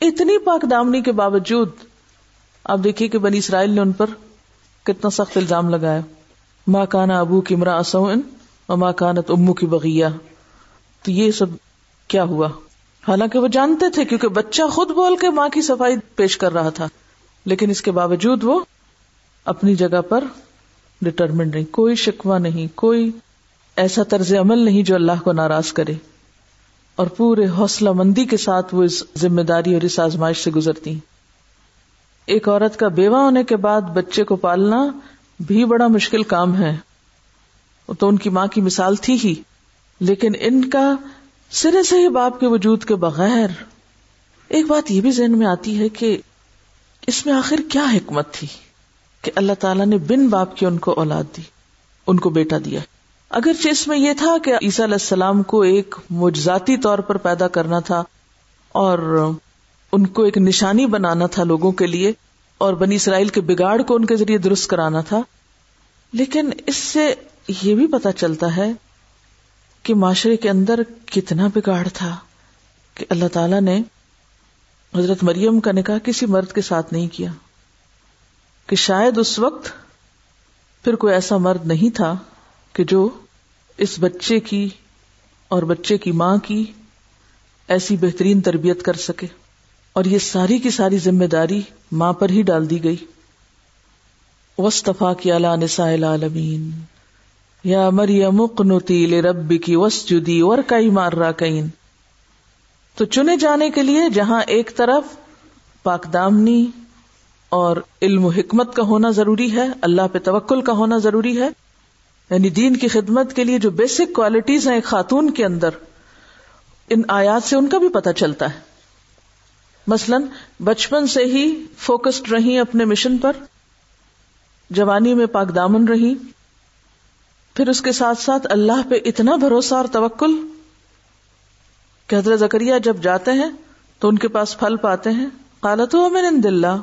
اتنی پاک دامنی کے باوجود، آپ دیکھیے کہ بنی اسرائیل نے ان پر کتنا سخت الزام لگایا۔ ماں کانا ابو کی مرا اسون اور ماں کانت امو کی بغیا تو یہ سب کیا ہوا؟ حالانکہ وہ جانتے تھے کیونکہ بچہ خود بول کے ماں کی صفائی پیش کر رہا تھا۔ لیکن اس کے باوجود وہ اپنی جگہ پر ڈٹرمنٹ نہیں کوئی شکوا نہیں، کوئی ایسا طرز عمل نہیں جو اللہ کو ناراض کرے۔ اور پورے حوصلہ مندی کے ساتھ وہ اس ذمہ داری اور اس آزمائش سے گزرتی۔ ایک عورت کا بیوہ ہونے کے بعد بچے کو پالنا بھی بڑا مشکل کام ہے۔ تو ان کی ماں کی مثال تھی ہی۔ لیکن ان کا سرے سے ہی باپ کے وجود کے بغیر ایک بات یہ بھی ذہن میں آتی ہے کہ اس میں آخر کیا حکمت تھی کہ اللہ تعالیٰ نے بن باپ کی ان کو اولاد دی، ان کو بیٹا دیا۔ اگرچہ اس میں یہ تھا کہ عیسیٰ علیہ السلام کو ایک مجزاتی طور پر پیدا کرنا تھا اور ان کو ایک نشانی بنانا تھا لوگوں کے لیے اور بنی اسرائیل کے بگاڑ کو ان کے ذریعے درست کرانا تھا۔ لیکن اس سے یہ بھی پتا چلتا ہے کہ معاشرے کے اندر کتنا بگاڑ تھا کہ اللہ تعالی نے حضرت مریم کا نکاح کسی مرد کے ساتھ نہیں کیا۔ کہ شاید اس وقت پھر کوئی ایسا مرد نہیں تھا کہ جو اس بچے کی اور بچے کی ماں کی ایسی بہترین تربیت کر سکے۔ اور یہ ساری کی ساری ذمہ داری ماں پر ہی ڈال دی گئی۔ وسطفا کی اللہ نسا العالمین یا مریم قنوتی ربی کی وس جدی اور کئی مار را کئین تو چنے جانے کے لیے جہاں ایک طرف پاک دامنی اور علم و حکمت کا ہونا ضروری ہے، اللہ پہ توکل کا ہونا ضروری ہے۔ یعنی دین کی خدمت کے لیے جو بیسک کوالٹیز ہیں ایک خاتون کے اندر، ان آیات سے ان کا بھی پتہ چلتا ہے۔ مثلاً بچپن سے ہی فوکسڈ رہی اپنے مشن پر، جوانی میں پاک دامن رہی پھر اس کے ساتھ ساتھ اللہ پہ اتنا بھروسہ اور توکل کہ حضرت زکریہ جب جاتے ہیں تو ان کے پاس پھل پاتے ہیں۔ قالت میں اللہ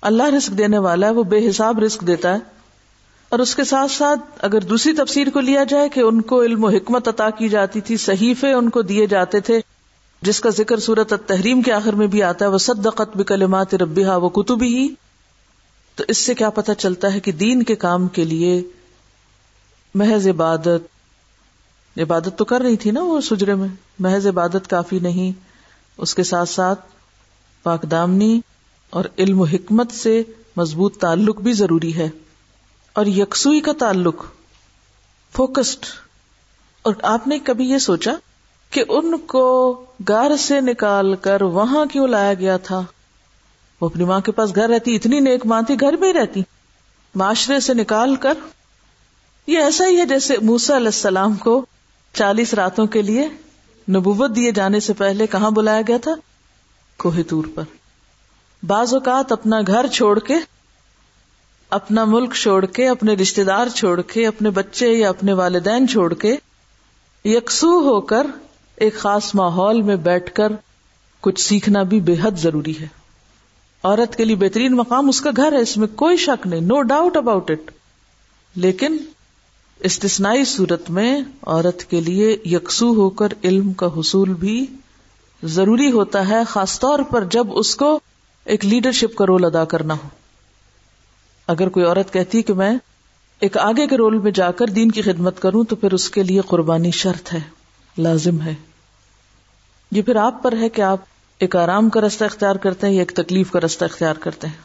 اللہ رسک دینے والا ہے، وہ بے حساب رسک دیتا ہے۔ اور اس کے ساتھ ساتھ اگر دوسری تفسیر کو لیا جائے کہ ان کو علم و حکمت عطا کی جاتی تھی، صحیفے ان کو دیے جاتے تھے جس کا ذکر صورت تحریم کے آخر میں بھی آتا ہے وہ صدقت بکلمات ربیہ وہ کتبی ہی تو اس سے کیا پتا چلتا ہے کہ دین کے کام کے لیے محض عبادت عبادت تو کر رہی تھی نا وہ سجرے میں، محض عبادت کافی نہیں۔ اس کے ساتھ ساتھ پاک دامنی اور علم و حکمت سے مضبوط تعلق بھی ضروری ہے۔ اور یکسوئی کا تعلق، فوکسڈ۔ اور آپ نے کبھی یہ سوچا؟ کہ ان کو گھر سے نکال کر وہاں کیوں لایا گیا تھا؟ وہ اپنی ماں کے پاس گھر رہتی، اتنی نیک ماں تھی، گھر میں ہی رہتی۔ معاشرے سے نکال کر، یہ ایسا ہی ہے جیسے موسا علیہ السلام کو چالیس راتوں کے لیے نبوت دیے جانے سے پہلے کہاں بلایا گیا تھا؟ کوہ تور پر۔ بعض اوقات اپنا گھر چھوڑ کے، اپنا ملک چھوڑ کے، اپنے رشتے دار چھوڑ کے، اپنے بچے یا اپنے والدین چھوڑ کے، یکسو ہو کر ایک خاص ماحول میں بیٹھ کر کچھ سیکھنا بھی بے حد ضروری ہے۔ عورت کے لیے بہترین مقام اس کا گھر ہے، اس میں کوئی شک نہیں نو ڈاؤٹ اباؤٹ اٹ لیکن استثنائی صورت میں عورت کے لیے یکسو ہو کر علم کا حصول بھی ضروری ہوتا ہے، خاص طور پر جب اس کو ایک لیڈرشپ کا رول ادا کرنا ہو۔ اگر کوئی عورت کہتی کہ میں ایک آگے کے رول میں جا کر دین کی خدمت کروں تو پھر اس کے لیے قربانی شرط ہے، لازم ہے۔ یہ پھر آپ پر ہے کہ آپ ایک آرام کا رستہ اختیار کرتے ہیں یا ایک تکلیف کا رستہ اختیار کرتے ہیں۔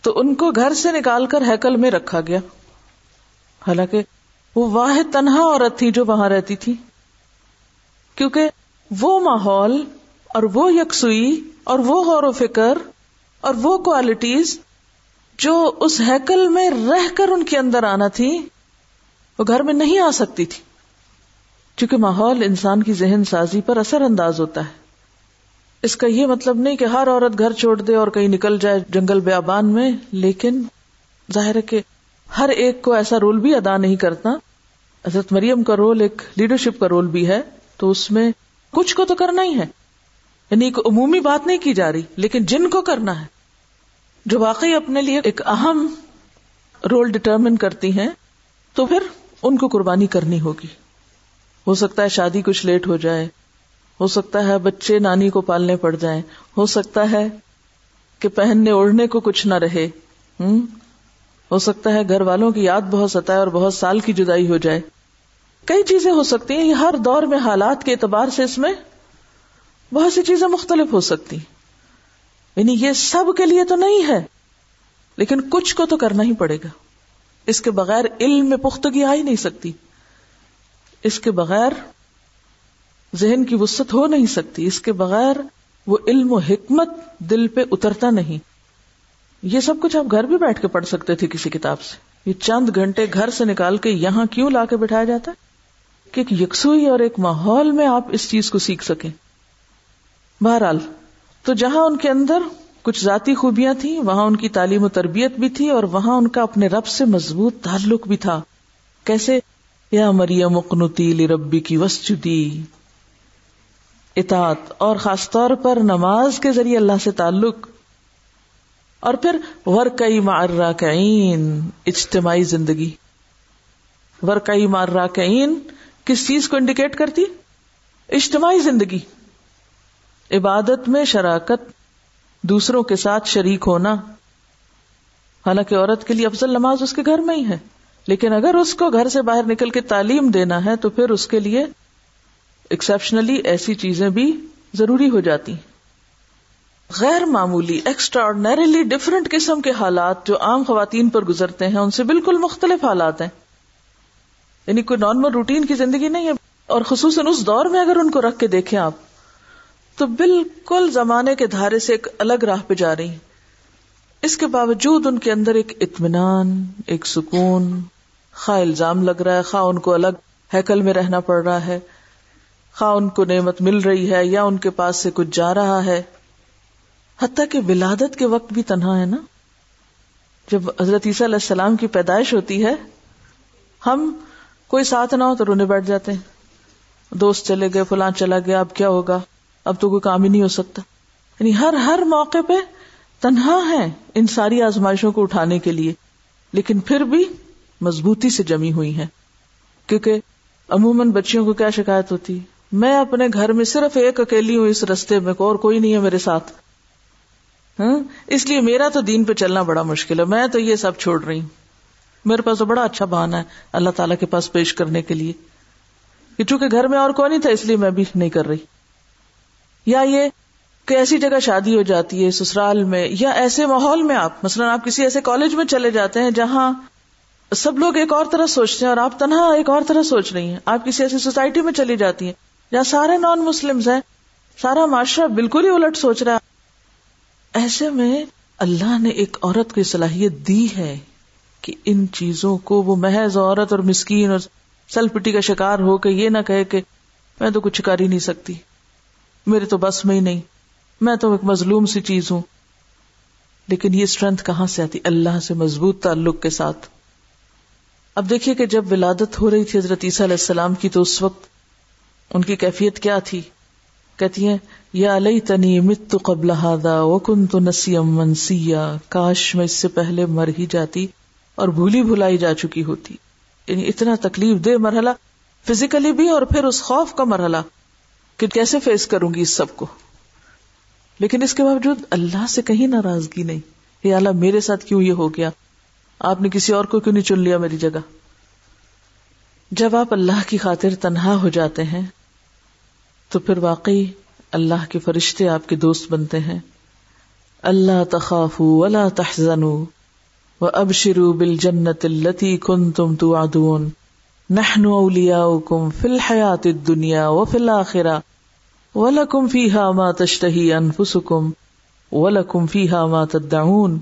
تو ان کو گھر سے نکال کر ہیکل میں رکھا گیا۔ حالانکہ وہ واحد تنہا عورت تھی جو وہاں رہتی تھی۔ کیونکہ وہ ماحول اور وہ یکسوئی اور وہ غور و فکر اور وہ کوالٹیز جو اس ہیکل میں رہ کر ان کے اندر آنا تھی، وہ گھر میں نہیں آ سکتی تھی۔ کیونکہ ماحول انسان کی ذہن سازی پر اثر انداز ہوتا ہے۔ اس کا یہ مطلب نہیں کہ ہر عورت گھر چھوڑ دے اور کہیں نکل جائے جنگل بیابان میں، لیکن ظاہر ہے کہ ہر ایک کو ایسا رول بھی ادا نہیں کرتا۔ حضرت مریم کا رول ایک لیڈرشپ کا رول بھی ہے، تو اس میں کچھ کو تو کرنا ہی ہے۔ یعنی ایک عمومی بات نہیں کی جا رہی، لیکن جن کو کرنا ہے، جو واقعی اپنے لیے ایک اہم رول ڈٹرمن کرتی ہیں، تو پھر ان کو قربانی کرنی ہوگی۔ ہو سکتا ہے شادی کچھ لیٹ ہو جائے، ہو سکتا ہے بچے نانی کو پالنے پڑ جائیں، ہو سکتا ہے کہ پہننے اوڑھنے کو کچھ نہ رہے، ہوں؟ ہو سکتا ہے گھر والوں کی یاد بہت ستا ہے اور بہت سال کی جدائی ہو جائے۔ کئی چیزیں ہو سکتی ہیں، یہ ہر دور میں حالات کے اعتبار سے اس میں بہت سی چیزیں مختلف ہو سکتی۔ یعنی یہ سب کے لیے تو نہیں ہے، لیکن کچھ کو تو کرنا ہی پڑے گا۔ اس کے بغیر علم میں پختگی آ ہی نہیں سکتی۔ اس کے بغیر ذہن کی وسط ہو نہیں سکتی، اس کے بغیر وہ علم و حکمت دل پہ اترتا نہیں۔ یہ سب کچھ آپ گھر بھی بیٹھ کے پڑھ سکتے تھے کسی کتاب سے۔ یہ چند گھنٹے گھر سے نکال کے یہاں کیوں لا کے بٹھایا جاتا؟ ہے کہ ایک یکسوئی اور ایک ماحول میں آپ اس چیز کو سیکھ سکیں۔ بہرحال، تو جہاں ان کے اندر کچھ ذاتی خوبیاں تھیں، وہاں ان کی تعلیم و تربیت بھی تھی اور وہاں ان کا اپنے رب سے مضبوط تعلق بھی تھا۔ کیسے یا مریم مقنتی ربی کی وسجدی اطاعت اور خاص طور پر نماز کے ذریعے اللہ سے تعلق۔ اور پھر ورکئی مارا اجتماعی زندگی۔ ورکئی مارا کس چیز کو انڈیکیٹ کرتی؟ اجتماعی زندگی۔ عبادت میں شراکت، دوسروں کے ساتھ شریک ہونا۔ حالانکہ عورت کے لیے افضل نماز اس کے گھر میں ہی ہے۔ لیکن اگر اس کو گھر سے باہر نکل کے تعلیم دینا ہے تو پھر اس کے لیے ایکسپشنلی ایسی چیزیں بھی ضروری ہو جاتی غیر معمولی ایکسٹرا آرڈنریلی ڈفرنٹ قسم کے حالات جو عام خواتین پر گزرتے ہیں، ان سے بالکل مختلف حالات ہیں۔ یعنی کوئی نارمل روٹین کی زندگی نہیں ہے۔ اور خصوصاً اس دور میں اگر ان کو رکھ کے دیکھیں آپ، تو بالکل زمانے کے دھارے سے ایک الگ راہ پہ جا رہی ہیں۔ اس کے باوجود ان کے اندر ایک اطمینان، ایک سکون، خواہ الزام لگ رہا ہے، خواہ ان کو الگ ہیکل میں رہنا پڑ رہا ہے، خواہ ان کو نعمت مل رہی ہے یا ان کے پاس سے کچھ جا رہا ہے۔ حتیٰ کہ ولادت کے وقت بھی تنہا ہے نا۔ جب حضرت عیسیٰ علیہ السلام کی پیدائش ہوتی ہے، ہم کوئی ساتھ نہ ہو تو رونے بیٹھ جاتے ہیں۔ دوست چلے گئے، فلاں چلا گیا، اب کیا ہوگا؟ اب تو کوئی کام ہی نہیں ہو سکتا۔ یعنی ہر ہر موقع پہ تنہا ہے ان ساری آزمائشوں کو اٹھانے کے لیے، لیکن پھر بھی مضبوطی سے جمی ہوئی ہیں۔ کیونکہ عموماً بچیوں کو کیا شکایت ہوتی؟ میں اپنے گھر میں صرف ایک اکیلی ہوں اس رستے میں، اور کوئی نہیں ہے میرے ساتھ۔ ہاں؟ اس لیے میرا تو دین پہ چلنا بڑا مشکل ہے، میں تو یہ سب چھوڑ رہی ہوں۔ میرے پاس تو بڑا اچھا بہانا ہے اللہ تعالیٰ کے پاس پیش کرنے کے لیے۔ کہ چونکہ گھر میں اور کوئی نہیں تھا، اس لیے میں بھی نہیں کر رہی۔ یا یہ کہ ایسی جگہ شادی ہو جاتی ہے، سسرال میں، یا ایسے ماحول میں آپ، مثلاً آپ کسی ایسے کالج میں چلے جاتے ہیں جہاں سب لوگ ایک اور طرح سوچتے ہیں اور آپ تنہا ایک اور طرح سوچ رہی ہیں۔ آپ کسی ایسی سوسائٹی میں چلی جاتی ہیں، جہاں سارے نان مسلم ہیں، سارا معاشرہ بالکل ہی الٹ سوچ رہا ایسے میں اللہ نے ایک عورت کی صلاحیت دی ہے کہ ان چیزوں کو وہ محض عورت اور مسکین اور سیل پٹی کا شکار ہو کے یہ نہ کہے کہ میں تو کچھ کر ہی نہیں سکتی، میرے تو بس میں ہی نہیں۔ میں تو ایک مظلوم سی چیز ہوں۔ لیکن یہ اسٹرینتھ کہاں سے آتی؟ اللہ سے مضبوط تعلق کے ساتھ۔ اب دیکھیے کہ جب ولادت ہو رہی تھی حضرت عیسیٰ علیہ السلام کی تو اس وقت ان کی کیفیت کیا تھی؟ کہتی ہیں، یا علیہ تنی مت قبل و کن تو نسیم منسیا۔ کاش میں اس سے پہلے مر ہی جاتی اور بھولی بھلائی جا چکی ہوتی۔ یعنی اتنا تکلیف دے مرحلہ فزیکلی بھی اور پھر اس خوف کا مرحلہ۔ کہ کیسے فیس کروں گی اس سب کو؟ لیکن اس کے باوجود اللہ سے کہیں ناراضگی نہیں۔ یہ اللہ، میرے ساتھ کیوں یہ ہو گیا؟ آپ نے کسی اور کو کیوں نہیں چن لیا میری جگہ؟ جب آپ اللہ کی خاطر تنہا ہو جاتے ہیں، تو پھر واقعی اللہ کے فرشتے آپ کے دوست بنتے ہیں۔ اللہ تخاف ولا تحزن و اب شروع بل جنت التی کن تم تو آدون نحن اولیاؤکم فی الحیات الدنیا و فی الاخرہ۔ ولکم فیہا ما تشتہی انفسکم ولکم فیہا ما تدعون۔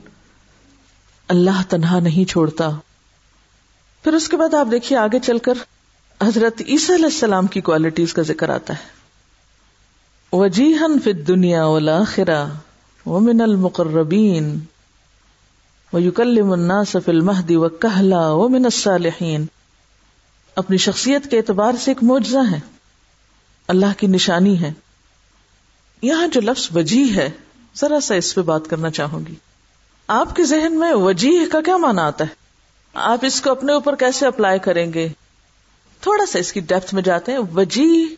اللہ تنہا نہیں چھوڑتا۔ پھر اس کے بعد آپ دیکھیے آگے چل کر حضرت عیسیٰ علیہ السلام کی کوالٹیز کا ذکر آتا ہے۔ وجیحن فی دنیا والآخرہ ومن المقربین۔ ویکلم الناس فی المہدی وکہلا ومن الصالحین۔ اپنی شخصیت کے اعتبار سے ایک معجزہ ہے۔ اللہ کی نشانی ہے۔ یہاں جو لفظ وجی ہے، ذرا سا اس پہ بات کرنا چاہوں گی۔ آپ کے ذہن میں وجیح کا کیا مانا آتا ہے؟ آپ اس کو اپنے اوپر کیسے اپلائی کریں گے؟ تھوڑا سا اس کی ڈیپتھ میں جاتے ہیں۔ وجیح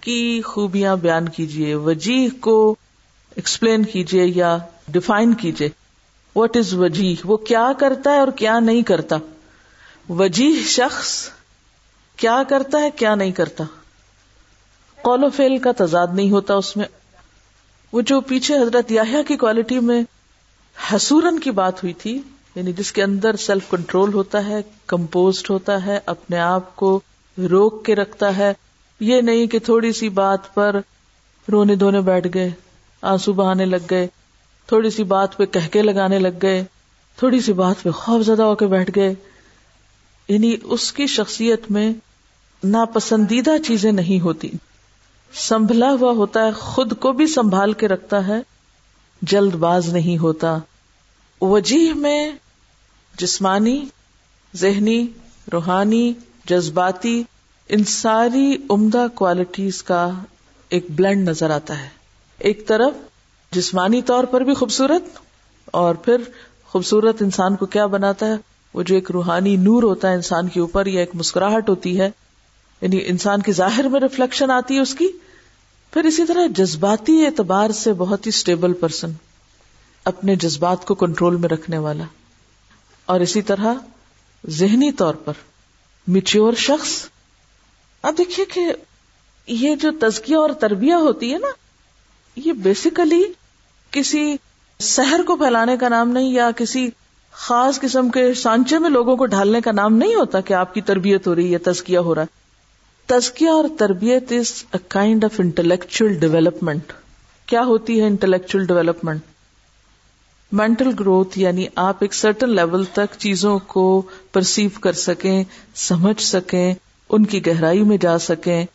کی خوبیاں بیان کیجیے وجیح کو ایکسپلین کیجیے یا ڈیفائن کیجیے وٹ از وجیح؟ وہ کیا کرتا ہے اور کیا نہیں کرتا۔ وجیح شخص کیا کرتا ہے، کیا نہیں کرتا۔ قول و فیل کا تضاد نہیں ہوتا اس میں۔ وہ جو پیچھے حضرت یاہیا کی کوالٹی میں حسورن کی بات ہوئی تھی یعنی جس کے اندر سیلف کنٹرول ہوتا ہے کمپوزڈ ہوتا ہے، اپنے آپ کو روک کے رکھتا ہے، یہ نہیں کہ تھوڑی سی بات پر رونے دھونے بیٹھ گئے، آنسو بہانے لگ گئے، تھوڑی سی بات پہ کہکے لگانے لگ گئے، تھوڑی سی بات پہ خوف زدہ ہو کے بیٹھ گئے۔ یعنی اس کی شخصیت میں ناپسندیدہ چیزیں نہیں ہوتی۔ سنبھلا ہوا ہوتا ہے، خود کو بھی سنبھال کے رکھتا ہے، جلد باز نہیں ہوتا۔ وجیح میں جسمانی، ذہنی، روحانی، جذباتی، ان ساری عمدہ کوالٹیز کا ایک بلینڈ نظر آتا ہے۔ ایک طرف جسمانی طور پر بھی خوبصورت، اور پھر خوبصورت انسان کو کیا بناتا ہے؟ وہ جو ایک روحانی نور ہوتا ہے انسان کے اوپر، یا ایک مسکراہٹ ہوتی ہے یعنی انسان کے ظاہر میں ریفلیکشن آتی ہے اس کی، پھر اسی طرح جذباتی اعتبار سے بہت ہی اسٹیبل پرسن اپنے جذبات کو کنٹرول میں رکھنے والا۔ اور اسی طرح ذہنی طور پر میچیور شخص۔ اب دیکھیے کہ یہ جو تزکیہ اور تربیہ ہوتی ہے نا، یہ بیسیکلی کسی شہر کو پھیلانے کا نام نہیں یا کسی خاص قسم کے سانچے میں لوگوں کو ڈھالنے کا نام نہیں ہوتا کہ آپ کی تربیت ہو رہی ہے، تزکیہ ہو رہا ہے۔ تزکیہ اور تربیت is a kind of intellectual development کیا ہوتی ہے انٹلیکچل ڈیولپمنٹ مینٹل گروتھ یعنی آپ ایک سرٹن لیول تک چیزوں کو پرسیو کر سکیں، سمجھ سکیں، ان کی گہرائی میں جا سکیں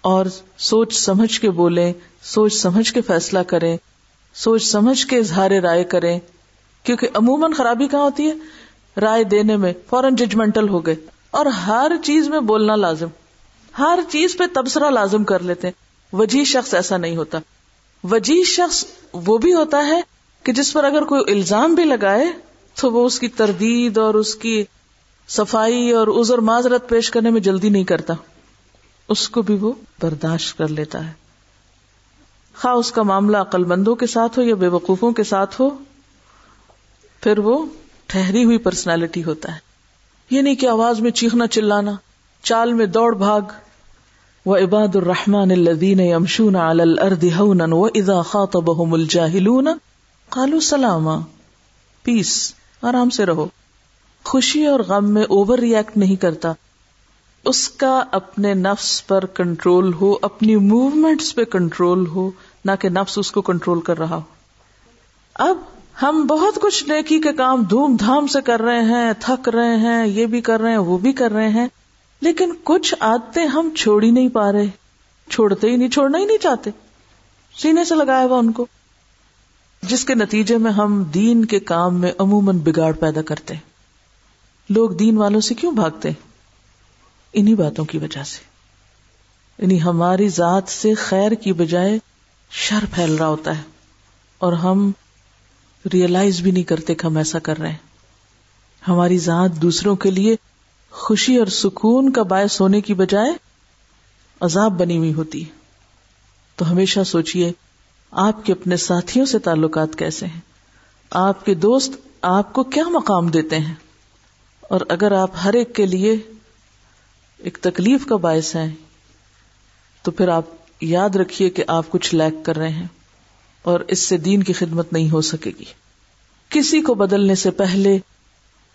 اور سوچ سمجھ کے بولیں، سوچ سمجھ کے فیصلہ کریں، سوچ سمجھ کے اظہار رائے کریں. کیونکہ عموماً خرابی کہاں ہوتی ہے؟ رائے دینے میں فوراً ججمنٹل ہو گئے. اور ہر چیز میں بولنا لازم. ہر چیز پہ تبصرہ لازم کر لیتے وجی شخص ایسا نہیں ہوتا۔ وجی شخص وہ بھی ہوتا ہے کہ جس پر اگر کوئی الزام بھی لگائے تو وہ اس کی تردید اور اس کی صفائی اور عذر معذرت پیش کرنے میں جلدی نہیں کرتا۔ اس کو بھی وہ برداشت کر لیتا ہے۔ خواہ اس کا معاملہ عقل مندوں کے ساتھ ہو یا بے وقوفوں کے ساتھ ہو، پھر وہ ٹھہری ہوئی پرسنالٹی ہوتا ہے۔ یہ نہیں کہ آواز میں چیخنا چلانا، چال میں دوڑ بھاگ۔ و عباد الرحمان الدین امشون الرد و ادا خاطبهم الجاہلون کالو سلاما پیس آرام سے رہو۔ خوشی اور غم میں اوور ریئیکٹ نہیں کرتا۔ اس کا اپنے نفس پر کنٹرول ہو، اپنی موومینٹس پہ کنٹرول ہو، نہ کہ نفس اس کو کنٹرول کر رہا ہو۔ اب ہم بہت کچھ نیکی کے کام دھوم دھام سے کر رہے ہیں، تھک رہے ہیں، یہ بھی کر رہے ہیں، وہ بھی کر رہے ہیں۔ لیکن کچھ عادتیں ہم چھوڑ ہی نہیں پا رہے۔ چھوڑتے ہی نہیں، چھوڑنا ہی نہیں چاہتے۔ سینے سے لگایا ہوا ان کو۔ جس کے نتیجے میں ہم دین کے کام میں عموماً بگاڑ پیدا کرتے لوگ دین والوں سے کیوں بھاگتے انہی باتوں کی وجہ سے۔ یعنی ہماری ذات سے خیر کی بجائے شر پھیل رہا ہوتا ہے۔ اور ہم ریئلائز بھی نہیں کرتے کہ ہم ایسا کر رہے ہیں۔ ہماری ذات دوسروں کے لیے خوشی اور سکون کا باعث ہونے کی بجائے عذاب بنی ہوئی ہوتی ہے۔ تو ہمیشہ سوچئے، آپ کے اپنے ساتھیوں سے تعلقات کیسے ہیں؟ آپ کے دوست آپ کو کیا مقام دیتے ہیں؟ اور اگر آپ ہر ایک کے لیے ایک تکلیف کا باعث ہیں، تو پھر آپ یاد رکھیے کہ آپ کچھ لیک کر رہے ہیں اور اس سے دین کی خدمت نہیں ہو سکے گی۔ کسی کو بدلنے سے پہلے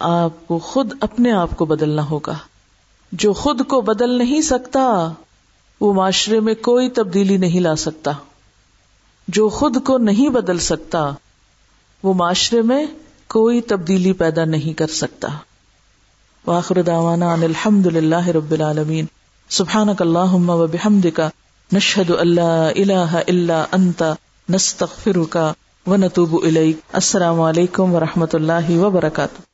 آپ کو خود اپنے آپ کو بدلنا ہوگا۔ جو خود کو بدل نہیں سکتا، وہ معاشرے میں کوئی تبدیلی نہیں لا سکتا۔ جو خود کو نہیں بدل سکتا، وہ معاشرے میں کوئی تبدیلی پیدا نہیں کر سکتا۔ واخر دعوانا ان الحمد للہ رب العالمین۔ سبحانک اللہم و بحمدک، نشہد اللہ الہ الا انت، نستغفرک و نتوب الیک۔ السلام علیکم و رحمۃ اللہ وبرکاتہ۔